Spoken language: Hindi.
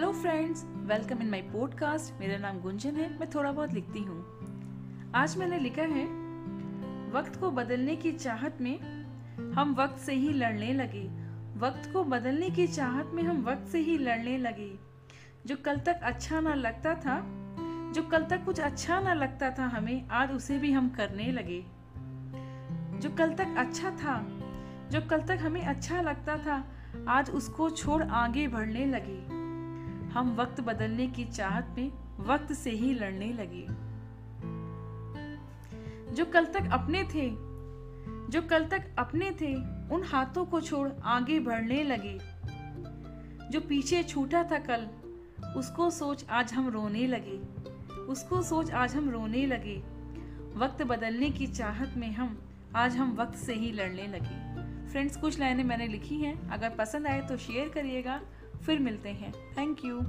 Hello friends welcome in my podcast मेरा नाम गुंजन है। मैं थोड़ा बहुत लिखती हूँ। आज मैंने लिखा है, वक्त को बदलने की चाहत में हम वक्त से ही लड़ने लगे। वक्त को बदलने की चाहत में हम वक्त से ही लड़ने लगे। जो कल तक अच्छा ना लगता था, जो कल तक कुछ अच्छा ना लगता था हमें, आज उसे भी हम करने लगे। जो कल तक अच्छा था, जो कल तक हमें अच्छा लगता था, आज उसको छोड़ आगे बढ़ने लगे। हम वक्त बदलने की चाहत में वक्त से ही लड़ने लगे। जो कल तक अपने थे, जो कल तक अपने थे, उन हाथों को छोड़ आगे बढ़ने लगे। जो पीछे छूटा था कल, उसको सोच आज हम रोने लगे। उसको सोच आज हम रोने लगे। वक्त बदलने की चाहत में हम आज हम वक्त से ही लड़ने लगे। फ्रेंड्स कुछ लाइनें मैंने लिखी हैं। अगर पसंद आए तो शेयर करिएगा। फिर मिलते हैं। Thank you